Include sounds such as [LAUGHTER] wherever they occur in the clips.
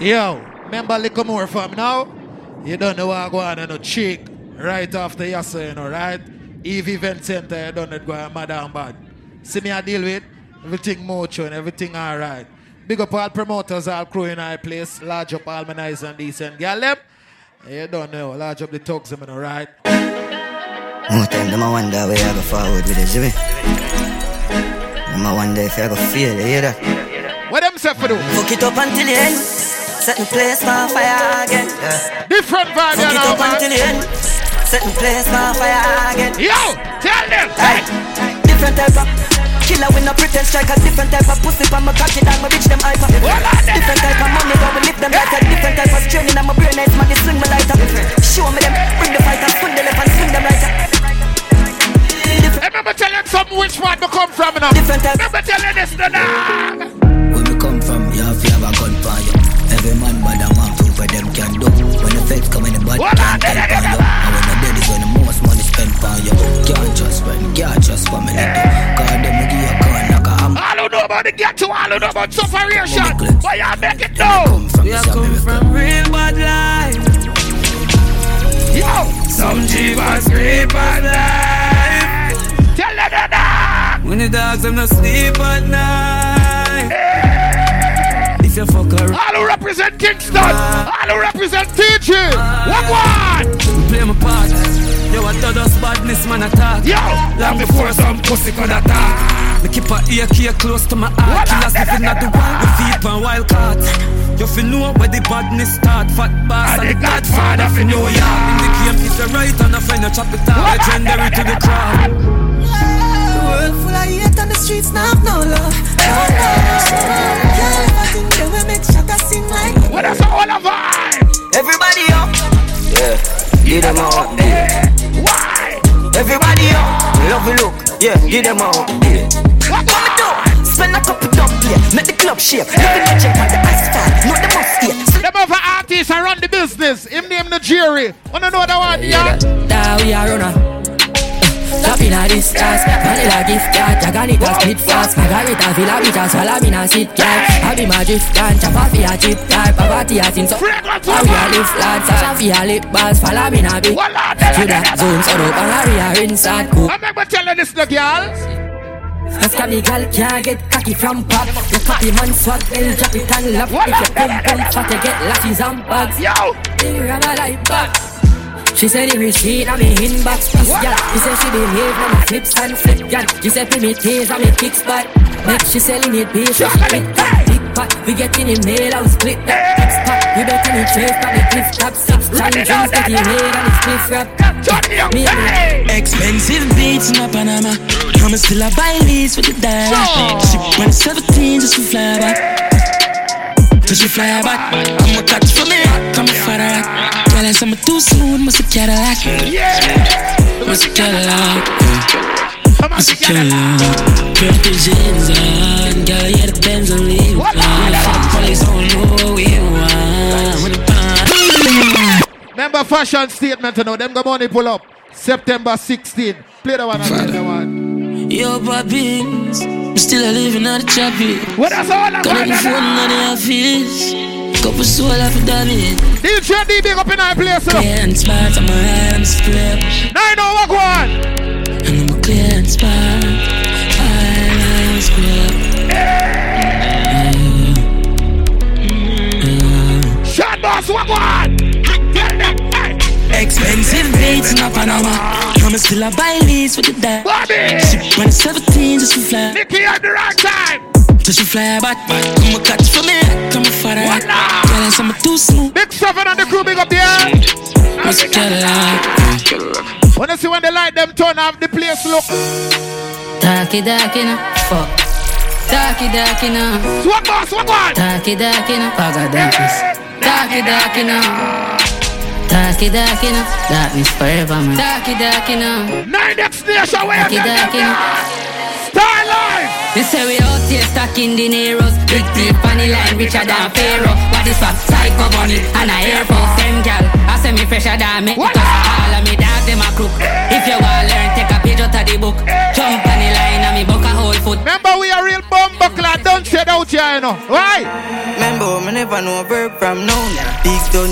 Yo, remember little more from now? You don't know what I go on and no cheek right after Yasa, you know, right? Eve Event Center, you don't know go mad and bad. See me I deal with everything motion, everything alright. Big up all promoters, all crew in our place. Large up all my nice and decent them. You don't know, large up the thugs them, you know, right? More time, them I wonder where I go forward with it, see me? Them I wonder if I go fail, you hear that? What them say for do? Fuck it up until the end. Set the place on fire again. Yeah. Different vibe, Fuck you know, up until the end. Set the place on fire again. Yo, tell them. Hey, different type of killer with no pretend strike a different type of pussy from my cocky down my bitch them hyper. Different type of money go we lift them like a different type of straining and my brain nice man they swing me like a Show me them, bring the fight and swing the left and swing them like a Remember telling something which one to come from now. Different type. Remember telling this the who know about all who know about separation. But y'all make it Come We are come from real bad life. Yo, Some jeepers great bad life. tell them the dog. When the dogs them not sleep at night. If you fuck around, All who represent Kingston. All who represent TG. What one? we play my part. Yo, I thought us badness man attack. Yo, Long before some pussy could attack. Me keep a ear key close to my heart. Killers living at the one with feet and wild cards. You feel know where the badness start. Fat boss and the godfather for New York. In the game, if you right and a friend, you chop it out. Legendary to the crowd. The world full of hate on the streets Yeah, give them out. Yeah. What What me do? Spend a couple dub here. Make the club shake. Let me legend on the ice asphalt. Know the must here. Them other artists around the business. Him name the jury. Wanna know what I want, yeah? That we are runner. Top in a this class, vanilla gift card, Jaganita split fast, Margarita villa bitch, swallow me na sit car. I be my drift gun, chop off your chip car, poverty a thing so. How we a live Sasha fi a lip balls, follow me na big. To that zone, so and Harry a rinse and cook. I remember telling this the girls. Ask a me gal can't get cocky from pop. You copy man swag, then drop it and lap. Well, If you pump pump fat, you get lashes and bags. Yo, ram a like back. She said the receipt on me inbox This gal, she said she behave on me flips and flip gal She said pay me taste on me kicks but Next she selling it bitch she split that Big pot, we getting in mail I split that Six pack, we betting in trace on the cliff top Six strong drinks get in made on the spliff rap Johnny Young, Me and hey! Expensive beats in a Panama. I'ma still a buy leads with the dime. Sure. She when 17 just to fly back. Just to fly back. I'm a catch for me. I'm a father. Girl, I say I'm too smooth. Must a Cadillac. Yeah! Must a Cadillac. Come on Must a together. Cadillac. Purple jeans on. Girl, yeah, the Benz on leave. What? Fuck police don't know what we want. With the pan. Remember fashion statement, you know, them got money pull up. September 16. Play the one again, the one. Yo, Bobbins. I'm still a living on the choppy. What that's all about? Got the phone on the office. Couple soul off the dummy. DJ D big up in our place, you know. Clear and smart, I'm a hand split. Nine oh what go on? And I'm a clear and smart. I'm split. Shot boss, what go on? Tell them, hey! Expensive beats in a Panama. I'm still a buy leads with the dad. Bobby! She when 17 just to fly. Nicky at the right time. Just to fly back. Come a catch for me. Come a father. What Girl, now? I say I'm too smooth. Big seven and the crew big up there. Must a Cadillac. Wanna see when the light them turn off the place look. Darky darky no, fuck. Darky darky no, Swag boss, what go on? darky darky no, paga darkness. Darky darky no, darky darky no, darkness forever man. Darky darky no, Nine X Nation, where you darky them? no. Star Life! They say we out here stacking dineros Big deep on the line, richer than Pharaoh. What is for psycho bunny and a Air Force. Them gal, I say me fresher than me. What? Cause all of me dog them a crook. If you want to learn, take a page out of the book. Jump on the line and me book a whole foot. Remember we are real bomb buckler, don't shed out here, you know. Right? Remember, me never know a verb from noun. Big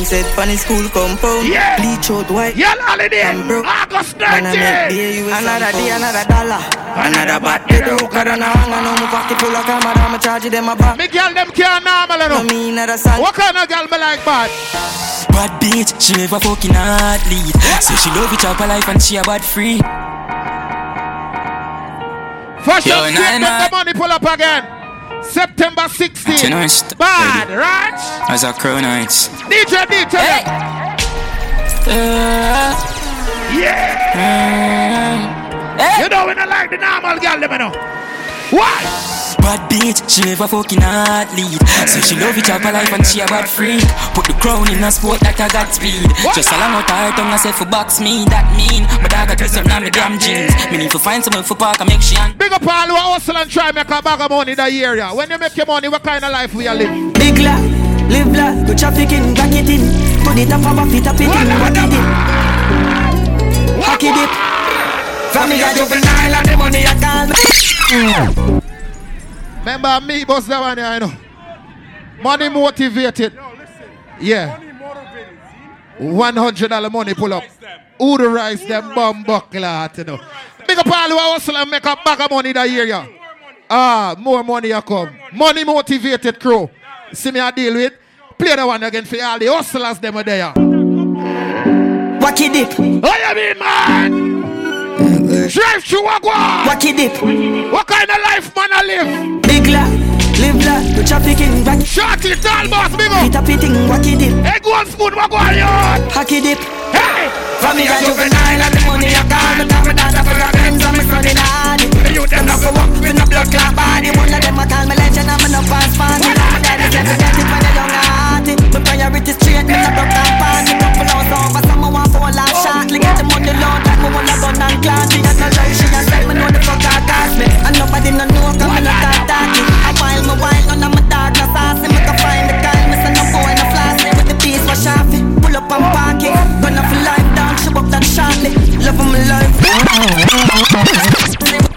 said funny school compound. Yeah. Bleach out white. Yeah, holiday. I'm broke. August Man, I 19. make beer, you Another day, another dollar. Another bat, they do cut on a hang. I know my pocket full of camera, I'ma charge them a back. Me girl them can't normal enough. mean, another song. What kind of girl me like bad? Bad bitch, she never fucking athlete. So she love it up her life and she a bad free. Fashion Yo, nah, nah. the money pull up again. September 16th. You know, it's- Bad, right? As a crow nights. DJ, DJ. Hey. Uh, Yeah. You know we don't like the normal girl, them, you know. Why? Bad bitch, she never fucking athlete. So she love it up her life and she a bad freak. Put the crown in a sport that I got speed. Just along out her tongue, I say for box me, that mean. But I got dressed up now, me damn jeans. Me need to find someone for park and make she and Big up all who are hustle and try make a bag of money in the area. When you make your money, what kind of life we are living? Big life, live life, go trafficking, back it in. Put it up, up, it up, it in, back it in. Back it in. From me a juvenile and the money I call me. Mm. Remember me, boss that one, here, you know. Money motivated. Yeah. One hundred dollar money pull up. Who the rise them bomb buckler, you know. Big up all who are hustle and make a bag of money that year, yeah. Ah, more money you come. Money motivated crew. See me I deal with. Play the one again for all the hustlers them are there. Wacky dip, What you mean, man? Drive through a go. wacky dip. What kind of life man I live? Big life, live life, go trafficking, back Shorty, tall boss, big it up. up, it in, wacky dip. Hey, go on spoon, what go on, yard? Hacky dip. Hey! From me a juvenile and the money I call me. Tell me that I forgot friends and me sunny daddy. You Them them not for walk with no blood clot body. One of them I call me legend and me no pass party. My daddy said to get it when you're young hearty. My priority straight, me no broke down party. Me want a gun and. She no love, she said me know the fuck I cost me. And nobody no know 'cause me no talk talky. I while me while none of my dog no saucy. Me can find the guy, me say no boy no flossy. With the piece for sharpie, pull up and park it. Gonna for life down, she up that shortly. Love my life.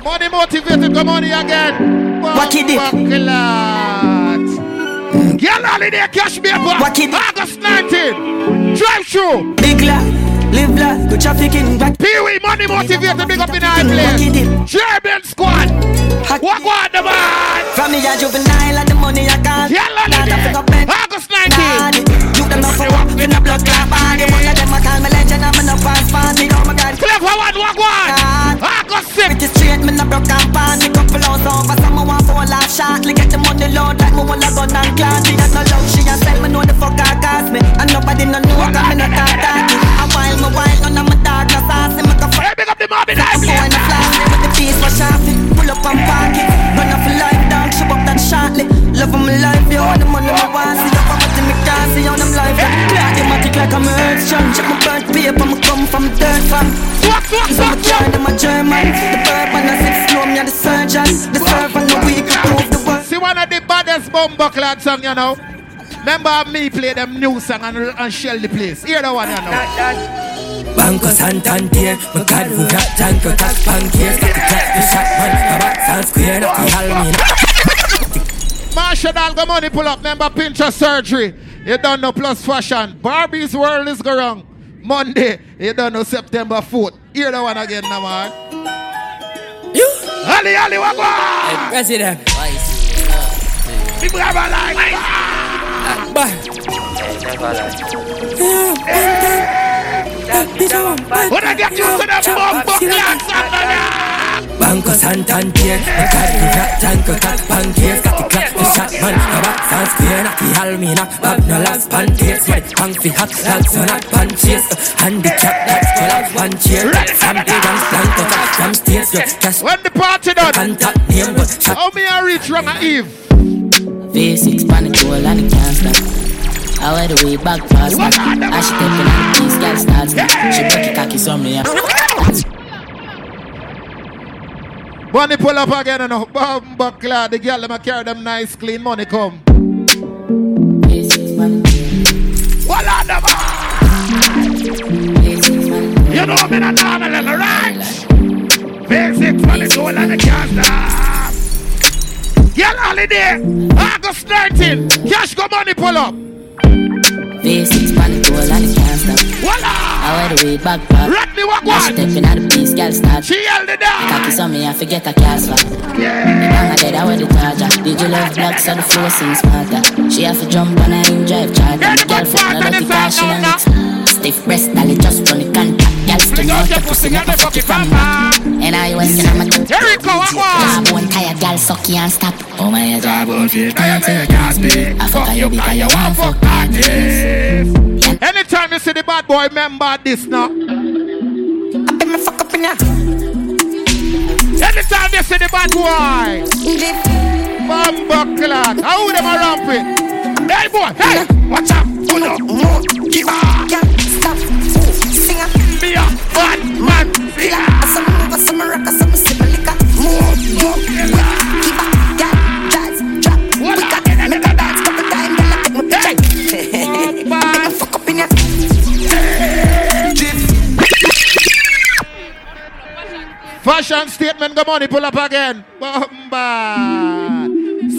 Money motivated, come on here again. Dip. Bucklet. Girl holiday cash me up. Wacky. August 19. Drive through. Big life, Live life, good trafficking back. Pee Wee money motivated, big up in high place. German squad. Walk on the man. From me, juvenile and the money I got. Yeah, August 19. Bumbo clad song, you know. Remember me play them new song and, and shell the place. Hear the one, you know. Banco Santander, my card who got tank, a cat pancakes, got the cat, the shot man, a back sound square, not the halmina. Marshall Dalga money pull up. Remember pincher surgery. You don't know plus fashion. Barbie's world is go wrong. Monday, you don't know September 4th. Hear the one again, now, man. You, Ali, Ali, go? President, Big brother like bye. When I get used to them bumbo clad song, man. Banco Santander, my card who got tank, a cat pancakes, got the cat, the shot man, a back sound square, not the halmina. Bob no last pancakes, red punk fi hot, dogs so not punches. Handicap, that's full of one chair. Some big and blanco, cat from states, yo, cash. When the party done, contact name, but shot. How me I reach wrong at Eve? V6 panic goal and it can't stop. I wear the way back fast now. I she taking on the piece, girl starts now. She break it cocky so me. Bunny pull up again and no bumbo clad. The girl them a carry them nice clean money come. V6. What on the man? V6 panic. You know me not normal, right? Basic money goal and the can't stop. Girl holiday. August 19. Cash go money pull up. V6 pan it roll and it can't stop. Voila! I wear the way back back. Rodney walk Now she one. stepping out the piece, girl start. She held the dog. Cocky so me I forget a cast back. Yeah. The bang dead, I wear the charger. Did you love black so the flow seems smarter? She have to jump on her in drive charger. The girl good fit part no of dirty the car, she song no. Stiff breast, dolly just run the contact. Girl out the pussy, never fuck it from. And I was in my Here we go, walk one. Tired, girl suck you and stop. Oh my God, Jawbone feel tired, say you can't speak. I fuck you because you want fuck artist. Anytime you see the bad boy, remember this now. Let me fuck up in ya. Anytime you see the bad boy, Bamba clock. How them a ramp? Hey boy, hey, watch out. Oh no, More, give up, stop. Up, be a bad man. A some move, some rock, some sip a liquor. More, more, give up, yeah, jazz, drop. Got make a dance couple times, girl, take me picture. Let me fuck up in ya. Fashion statement, on, he pull up again. Bamba.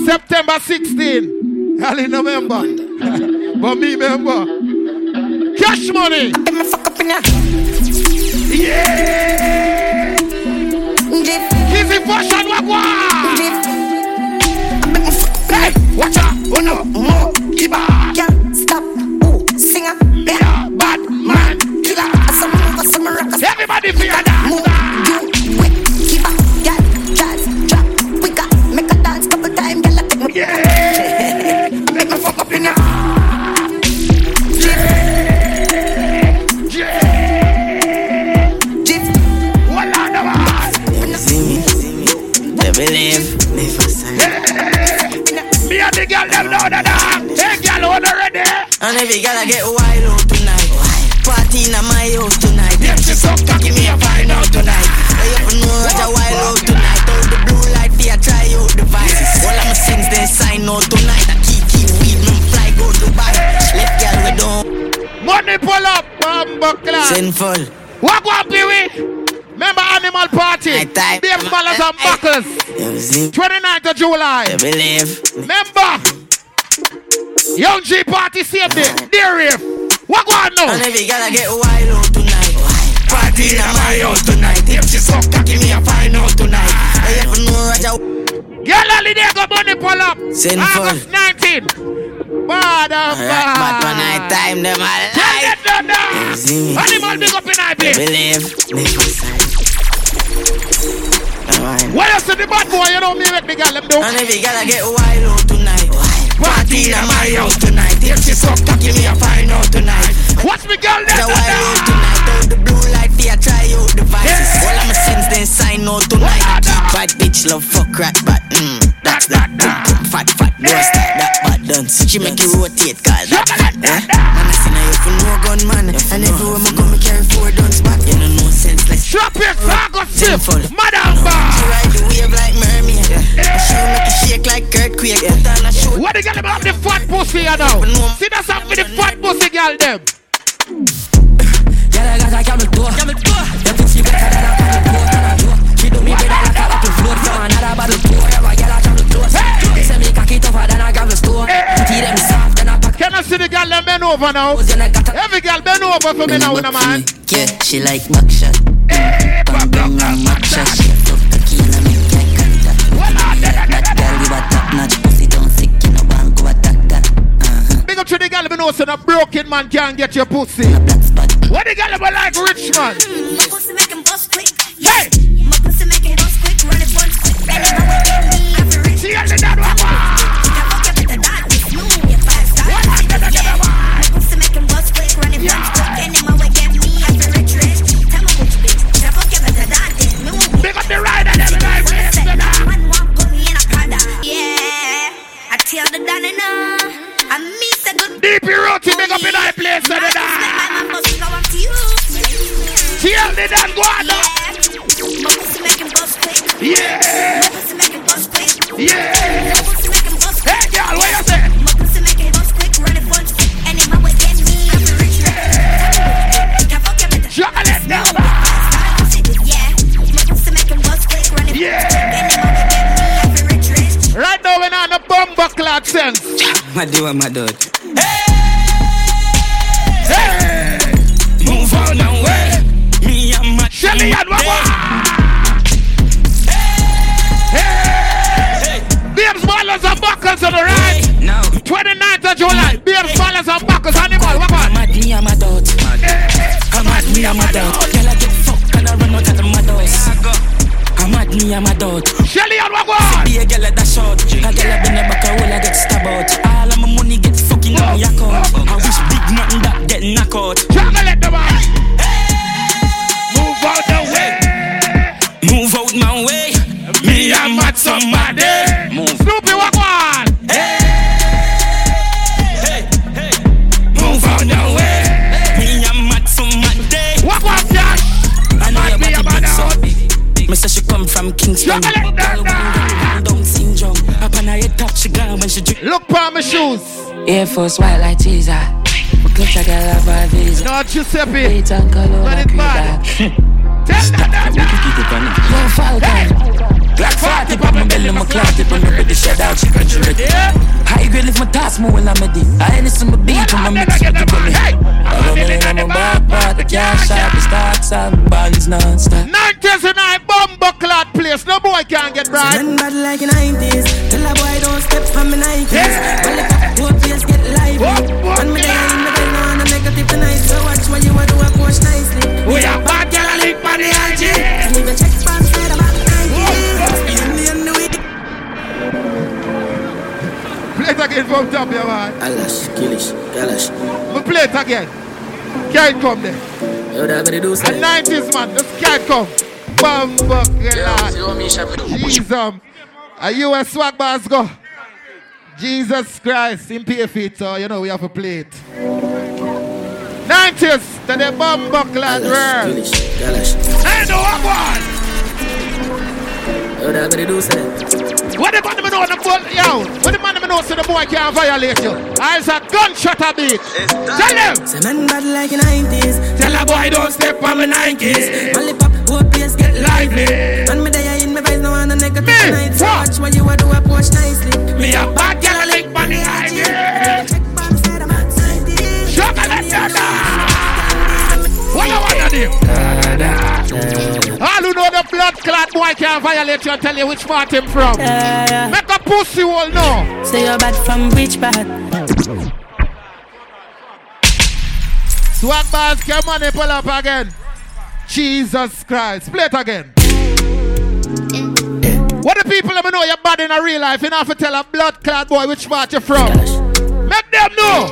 September 16. Early November. [LAUGHS] but me remember. Cash money. Let me fuck up in ya. Yeah. Kizzy fashion, what what? drip. Let me. Hey, watch out. Oh no. More, Give up. yeah, stop. Ooh, sing up, Be yeah. bad man. Killer. Some rock, some Everybody feel Babes, and Buckles. 29th of July. believe. Remember? Young G Party same day. Dear Riff. What go on And now? every girl I get wild out tonight. Party in my house tonight. If she suck cocky, me a find out tonight. I have to know what a Girl holiday go money pull up. Sinful. August 19. Bad of Alright, but when I time them I Tell them there. See me? Animal big up in They IP. believe me for sign. Alright. Why you see the bad boy? You know me make the girl them do. And every gotta get wild out tonight. Party in my house tonight. If she suck cocky, me a find out tonight. Watch me girl The them wild down out tonight. Out the blue light, a try out the vices. Yeah. All of my sins then sign out tonight. I bad bitch love fuck rat but mm, that's that boom boom fat fat don't start that bad dance. She make you rotate cause that. Eh? Man I see now you for no gun man. And everywhere me go me carry four guns back. You know no sense like Drop your August 5th. Sinful. Madam She Bar. ride the wave like mermaid. Yeah. She make you shake like earthquake. Put on. What the girl them have the fat pussy you know? See that's up with the fat pussy girl them. Girl, I got a camel toe. You think over now? Then I got a Every girl bend over for me now in a man. Yeah, she like buckshot. Hey, Bang bang and pop, matcha. pop. She love I make eye contact. That girl give a top notch pussy don't sick you know bank over that that. Uh-huh. Big up to the girl me know so a broken man can't get your pussy. A black spot. What the girl them like rich man? My pussy make him bust quick. Hey, Yeah. Yeah. Hey, girl, what you say? Right now, we're not a bomb clock sense. My dear. Somebody. Move. Snoopy, what on? Move out the way. Me and mad somebody. What on, Josh? I know your body a big so. Me say she come from Kingston. Chocolate Girl, one girl, one down syndrome. Up on her head top, she gone when she drink. Look for my shoes. Air Force white like teaser. My clutch I got a bad visa. No, Giuseppe. Wait and color Run like it bad. Reba. [LAUGHS] Tell that, that, Yo, Falcon. Black 40 pop my belly, my clout tip, I'm ready to shut out, she country ready. High grade lift my task, more when I'm ready. I ain't some beat from my mix with the gummy. I don't know I'm a bad part, the cash out, the stocks out, bonds non-stop. 90s and I bomber clad place. No boy can't get right. Man bad like the 90s. Tell a boy don't step on me Nikes. Well, if I go face get lively. And me there in the bed, no one a negative tonight. So watch what you want to approach nicely. We again. Can't come there. Yo, that better do A something. 90s man, just can't come. Bomber clad. Jesus. Are you a US swag bars go. Jesus Christ, in pay feet, so you know we have a plate. 90s to the bomber clad world. Killish, galash. Hey, no, what one? Yo, that better do something. What the man know the boy, yo? What the man know so the boy can't violate you? Ah, I a gunshot a beat. Tell him. Say man bad like the 90s. Tell a boy don't step on my Nikes. Only pop, whole place get Lively. And me there in my face, no one a negative Me, tonight. So watch what you want to approach nicely. Me a bad girl, I lick on blood clot boy can't violate you and tell you which part him from. Yeah, yeah. Make a pussy hole now. Say you're bad from which part? Swag bars, come on, pull up again. Jesus Christ. Play it again. What the people let me know you're bad in a real life? You don't have to tell a blood clot boy which part you're from. Make them know.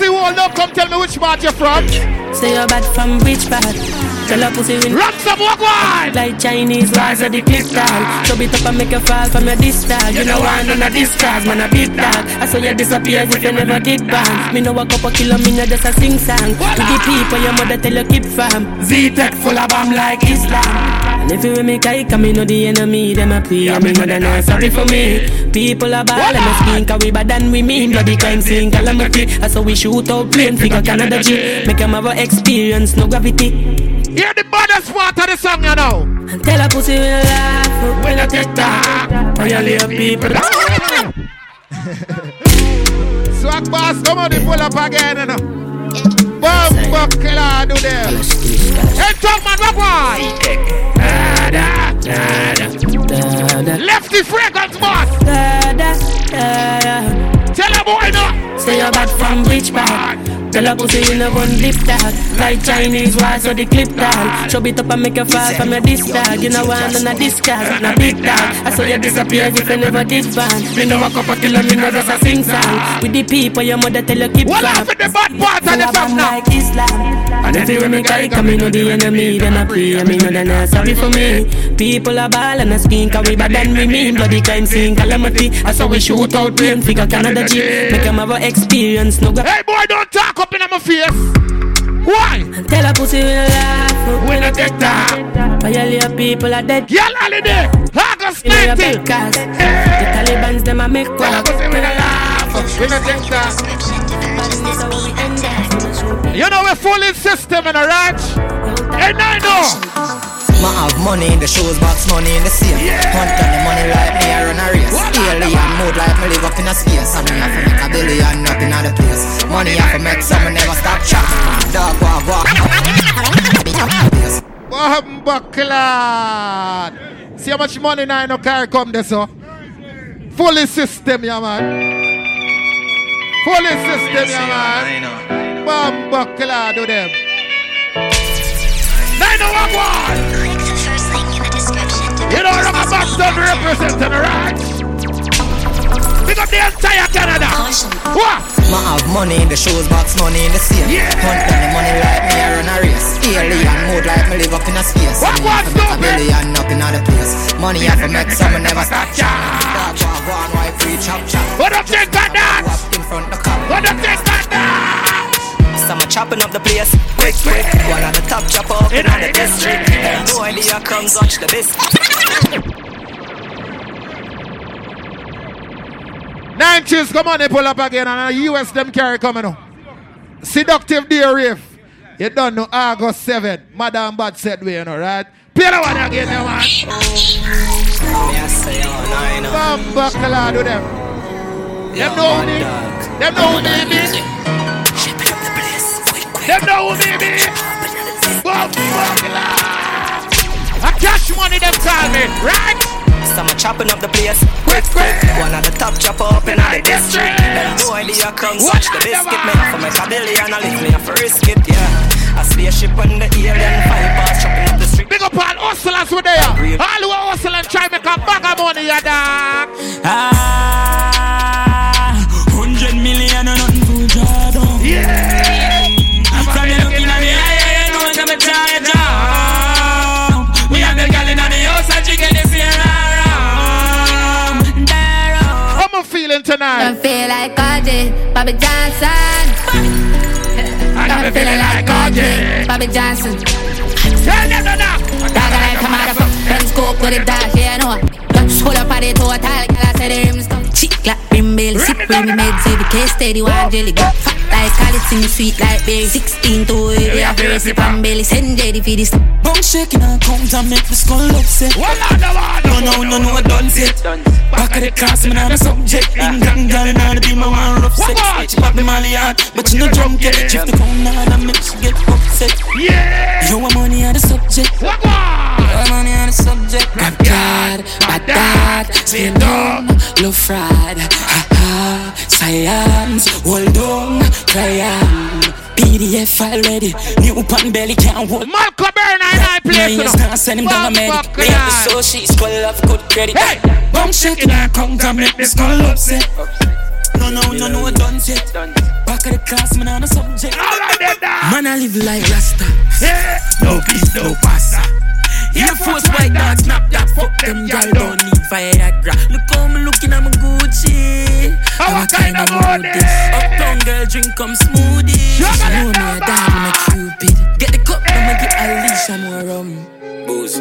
Pussy hole, now come tell me which part you're from. Say you're bad from which part? Tell a pussy win. Rock some walk one. Like Chinese wars of the clip dog. Chub it up and make a fall from your dog. You know I none of this cause, man a big dog. I saw you disappear if you never did bang. Me know a couple kilo, me know just a sing song. To the people your mother tell you keep from. Z-Tech full of bomb like Islam. And if you with me kike, me know the enemy, them a pray. And me know they not sorry for me. People are bad, and my skin can we bad than we mean. Bloody crime scene calamity. I saw we shoot out plane, figure Canada G. Make them have a experience, no gravity. Hear the baddest part of the song, you know. And tell a pussy we no laugh, we no take talk. Violate people. [LAUGHS] Swag boss, come on, they pull up again, you know. Bomb buckler, do them. Hey, talk man, rock one. Lefty fragrance boss. Da, da, da. Tell a boy no. Say you're bad from which part? Tell a pussy you no gun lip dog. Like Chinese wars or the clip dog. Chub it up and make you fall from your disc dog. You know one on a discard, not big dog. I saw you disappear if you never did band Me know a couple kilo, me know just a sing song. With the people your mother tell you keep What happened the bad part of the of now? like Islam. And if you me kike, me know the enemy Them a pray, me know they not sorry for me. People are ball and a skin Cause we bad than we mean Bloody crime scene calamity. I saw we shoot out plane Figure Canada G. Make them have a experience No go Hey boy, don't talk up in my face. Why? Tell a pussy we no laugh We no take talk. Violate people are dead Girl holiday. August You know your 19. big cast The Taliban's them a make Tell a pussy we no laugh. We not take that. You know we're full in system in a ranch. And I know. Ma have money in the shoes box, money in the safe. Hunt on the money like me, I run a race. Alien mood like me live up in a space. And me have to make a billion up in other place. Money have to make some, never stop chat. Dog walk walk. What happened, Buckland? See how much money now no car come there, so? Fully system, yeah, man. Fully system, yeah, man. Bam, Buckland, do them. They know what one. You know, Rock Boston representing, right? Pick up the entire Canada. What? Ma have money in the shoes box, money in the safe. Hunt on the money like me, I run a race. Alien mood like me live up in a space. What And me have to make a billion up in other place. Money have to make some, me never stop. Dog walk one, white free chop chop. What do you think of that? Up in front the car. What do you think of that? Some are chopping up the place, quick, quick. One of the top chopper up in the district. No idea comes watch the best. Nine cheers, come on, they pull up again, and the US them carry coming on. Seductive dear Riff. You don't know August 7. Madam Bad said we, you know, right? Play the one again, yeah, man. Bam, buckle do them. Them know me. Them know me. Them know me, me. Bam, buckle. A cash money them call me, right? Some are chopping up the place, quick, quick. One of the top chopper up in the district. No idea comes watch the biscuit. Me have to make a billion, I live me have to risk it, yeah. A spaceship on the alien five bars chopping up the street. Big up all hustlers with there. All who are hustling try make a bag of money, yeah, dog. Ah, tonight? Don't feel like Audrey, Bobby Johnson. Don't feeling like Audrey, Bobby Johnson. Tell them no, no. Dog like come out of Them scope with it dark, yeah, no. Hold up at the total, girl, I said the rims come. Chick like rim bill, sip rim meds, every case steady, one jelly go. Fat like quality, sweet like berry. 16 to it, we have to recipe and belly. Send Jetty for this. Bum shaking and count and make the skull upset. No, no, no, no, I done it. Back of the class, man, I'm a subject. In gang, girl, and I'll be my one rough sex. She pop the molly hard, but you no drunk yet. Drift the crown hard and make she get upset. Yeah. Yo, I'm money on the subject. What one? Yo, I'm money on the subject. Rap God, bad dad, spin down, low fried. Science, hold on, try on. PDF file ready, new pan belly can't hold. Malcolm Byrne and I play to can't send him down a medic. Me the soul sheets, full of good credit. Hey. Bum shaking and count and make the skull upset. No, no, no, no, I done it. Back of the class, man, on the subject. All right, then. Man, I live like Rasta. Yeah. No beef, no pasta. Air Force white dog, snap that, fuck them gal, don't need fire that gra. Look how me looking, I'm a Gucci. How I'm a what kind of mood mood this. Uptown girl, drink come smoothie. She Sugar know and me a number. dog, I'm a cupid. Get the cup, I'ma get a leash, I'm more rum. Booze.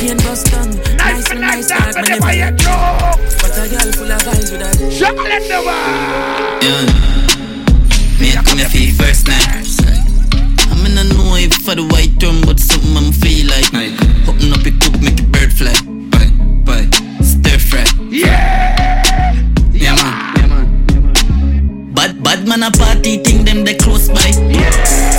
Chain bust down, nice and nice dog, but man, never never yet yet. know. But a girl full of vibes with that. Chocolate the one. Yeah. Me I come here for the first night. I mean I know if for the white drum, but something I'm feel like. Open up your cook, make your bird fly. Bye, bye. Stir fry. Yeah. Yeah man. Yeah man. Bad bad man a party thing them they close by.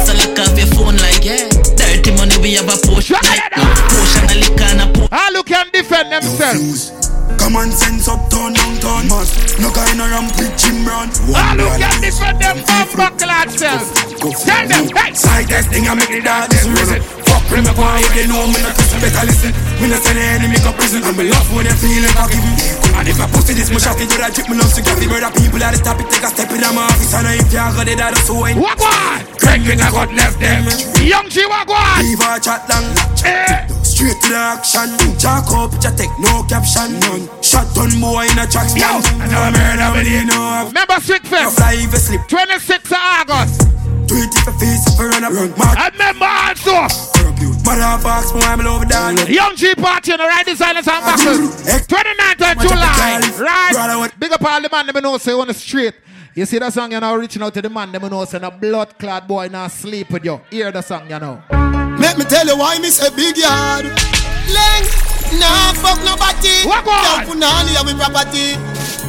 So look off your phone like yeah. Dirty money we have a potion like no potion a liquor and a potion. All who can defend themselves. Common sense uptown, downtown. Mad. No guy no ramp with Jim Brown. All who can defend them from buckle self. Tell them, hey. Side testing I make the dog them with me if they know me not listen, better listen. Me not send the enemy go prison. And me love when they feeling cocky. And if I pussy this, me shot it a drip, me love to get the murder people at the topic, take a step in my office, and if you got it, that's so wine. What one? Craig King, I got left them. Young G Wagwan. Leave a chat long. Eh. Straight to the action. Jack up, just take no caption. None. Shot on boy in a track Yo. stand. And I'm but you know. Remember No Fest. fly you slip. 26th of August. Do it if you face if you run a run. Mark. I remember also. Motherfucks, boy, I'm love down. Young G party on the right designers and buckles. 29th of July. Right. Big up all the man them know say on the street. You see that song, you know, reaching out to the man them know say a blood clad boy now sleep with you. Hear the song, you know. Let me tell you why me say big yard. Leng, nah fuck nobody. What on? Don't put on here with property.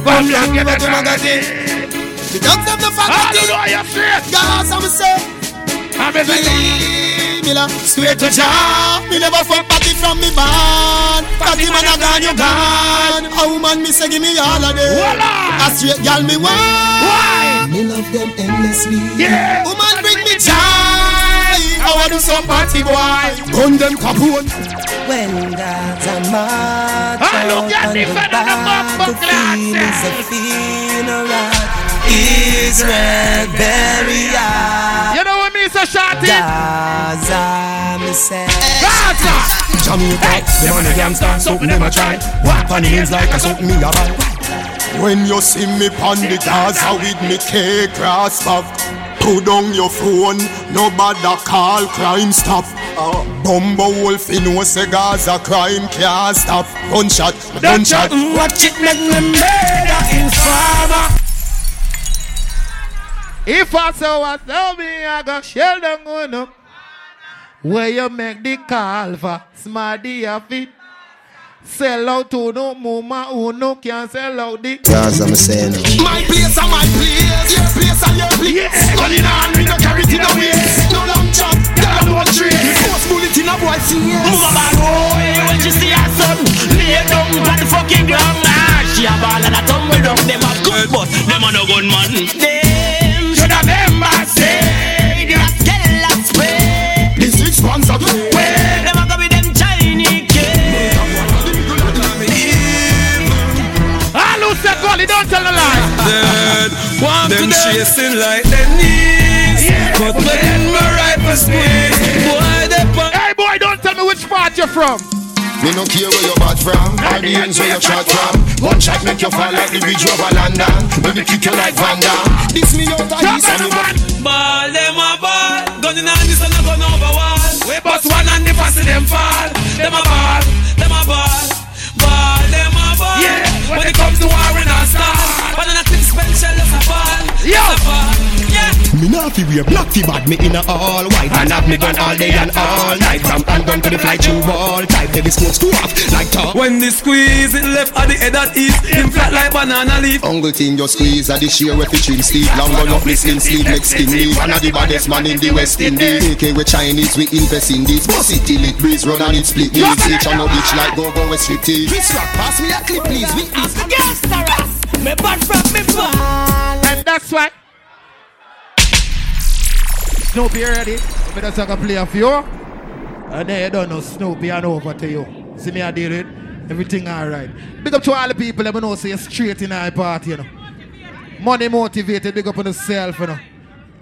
Come here, get But the you magazine. The dogs have the I faculty. don't know how you see I'm say. I'm a Believe me, la. Swear to Jah, me never fuck party from me band. Party man a gone, you gone. A woman me say give me all of them. Voila. A straight gal me want. Why? Me love them endlessly. Yeah. Woman bring me joy. I want do some party boy. Gun them capone. When God's a march Ah, look out at on the the fella, the bumper battlefield is a glasses. funeral. Israel burial. You know what me say, Shotty? Gaza, me say. Gaza. Jamaica, the money gangsta, something them a try. Walk on the hills like a something me a buy. When you see me pon the Gaza with me K cross back, put down your phone, nobody call crime stop. Uh, Bumbo Wolf, you know say Gaza crime can't stop. Gunshot, gunshot. Watch it make me murder informer. If I say oh, what tell me, I go shell them on up. Where you make the call for smarty of it. Sell out to no mama who no can sell out the Gaza, me saying. My place and my place, your place and your place. Yeah. Going on, me no carry it in a waist. No long chop, girl no trace. Force bullet in a boy face. Move about boy when she see her son Lay down on the fucking ground nah, She a ball and a tumble down Them a good but them a no gunman Them them like they knees. But when my rifle squeeze, boy, they put. Hey, boy, don't tell me which part you're from. Me no care where you bought from, or the ends where you shot from. One shot make you fall like the bridge over London. When me kick you like Van Damme. This me out of east and me back. Ball them a ball, gun in hand, this and a gun over wall. We bust one and the pussy them fall. Them a ball, them a ball, ball them a ball. Yeah. When it comes to war, we not start. But then I think special as a ball, fi wear black fi bad me in a all white And have me gun all day and all night. From handgun to the fly through wall. Type Heavy smokes go off like top. When the squeeze it left at the head at east, him flat like banana leaf. Uncle thing you squeeze at the sheer with the chin sleeve. Long gun up me slim sleeve make skin leave And a the baddest man in the West Indies. AK with Chinese we invest in this. Bust it till it breeze run and it split. Knees Each on a bitch like go go with strip teeth Chris Rock pass me a clip please. With this Me bad from me ball And that's why. Snoopy, ready? Let me just take a play of you. And then you don't know Snoopy and over to you. See me, I did it. Everything alright. Big up to all the people that know say you're straight in our party, you know. Money motivated, big up on yourself, you know.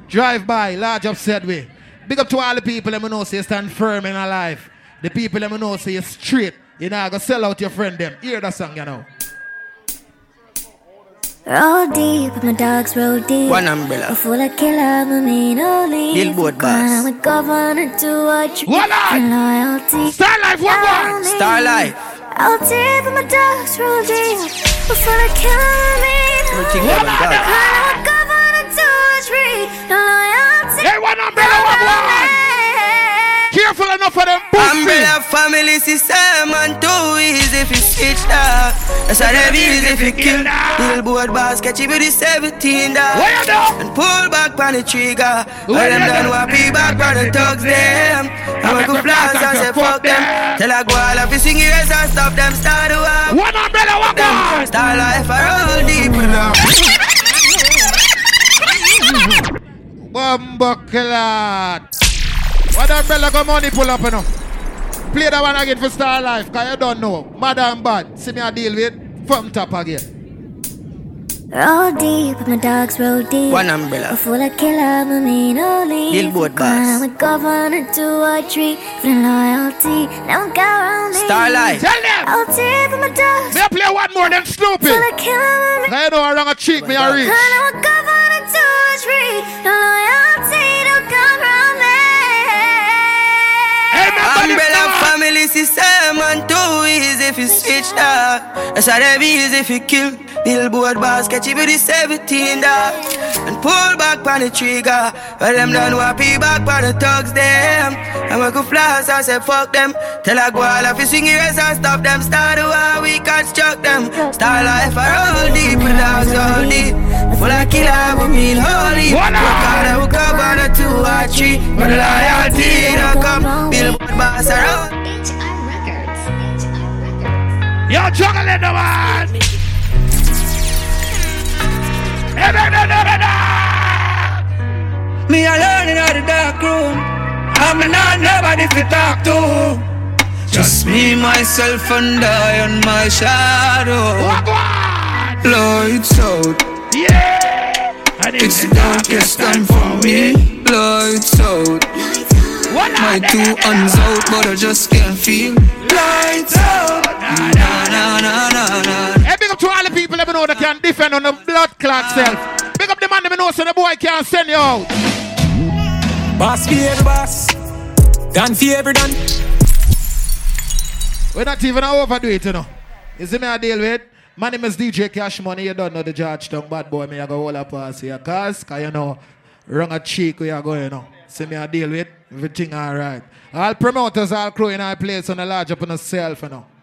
Drive by, large upset way. Big up to all the people that know say you stand firm in our life. The people that know say you're straight. You know, go sell out your friend them. Hear that song, you know. Roll deep, my dogs roll deep. One umbrella. I'm full of killer, my main only. Billboard boss. I'm a governor to watch Voila! loyalty. Star Life, what one? Starlight. Roll deep, my dogs roll deep. I'm full of killer, main Everything only. that we. I'm a governor to watch loyalty. Hey, one umbrella, what one? Careful enough for them pussy. Umbrella family system and too easy if you switch that. That's how they be easy if you kill. Billboard boss catch you with the 17 that. What you do? And pull back on the trigger. All them done do? want be back on the thugs them. I make a good blast and say fuck them. Tell a all if you sing your ass and stop them start to walk. One umbrella, what one? Star life I roll deep. Bumbuckler. What umbrella go money pull up, you know? Play that one again for Star Life, cause you don't know. Madam bad. See me I deal with from top again. Roll deep, my dogs roll deep. One umbrella. I'm full of killer, my main only. Billboard boss. I'm a governor to a tree for loyalty. Don't go around me. Starlight. Tell them. Roll deep, my dogs. Me I play one more than Snoopy. Full of killer, my main Cause you know around a cheek me I reach. I'm a governor to a tree. No loyalty, Umbrella? Family system and too easy if you switch that. That's how they be easy if you kill. Billboard boss catch you with the 17 that. And pull back on the trigger. Well, them done want be back on the thugs them. And we could flash, I say fuck them. Tell go all if you swing your ass and stop them. Start the war, we construct them. Star life, I roll deep, with dogs all deep. Full of killer, we mean holy. Hard, I will cover the two or three. But loyalty, don't come. Billboard boss around. Yo, juggling the man. Me alone in the dark room. I'm not nobody to talk to. Just me, myself, and I on my shadow. Lights out. Yeah. It's the darkest time for me. Lights out. My two hands out, but I just can't feel. Lights out. Na na na na na. Hey, big up to all the people that know that can defend on the blood clot self. Big up the man that know so the boy can't send you out. Boss for every boss. Done for every done. We're not even overdo it, you know. You see me I deal with? My name is DJ Cash Money. You don't know the Georgetown bad boy. Me I go all up pass here. Cause, cause you know, wrong a cheek we are going, you know. See me I deal with? Everything alright. All promoters, all crew in our place on the large up on the self, you know.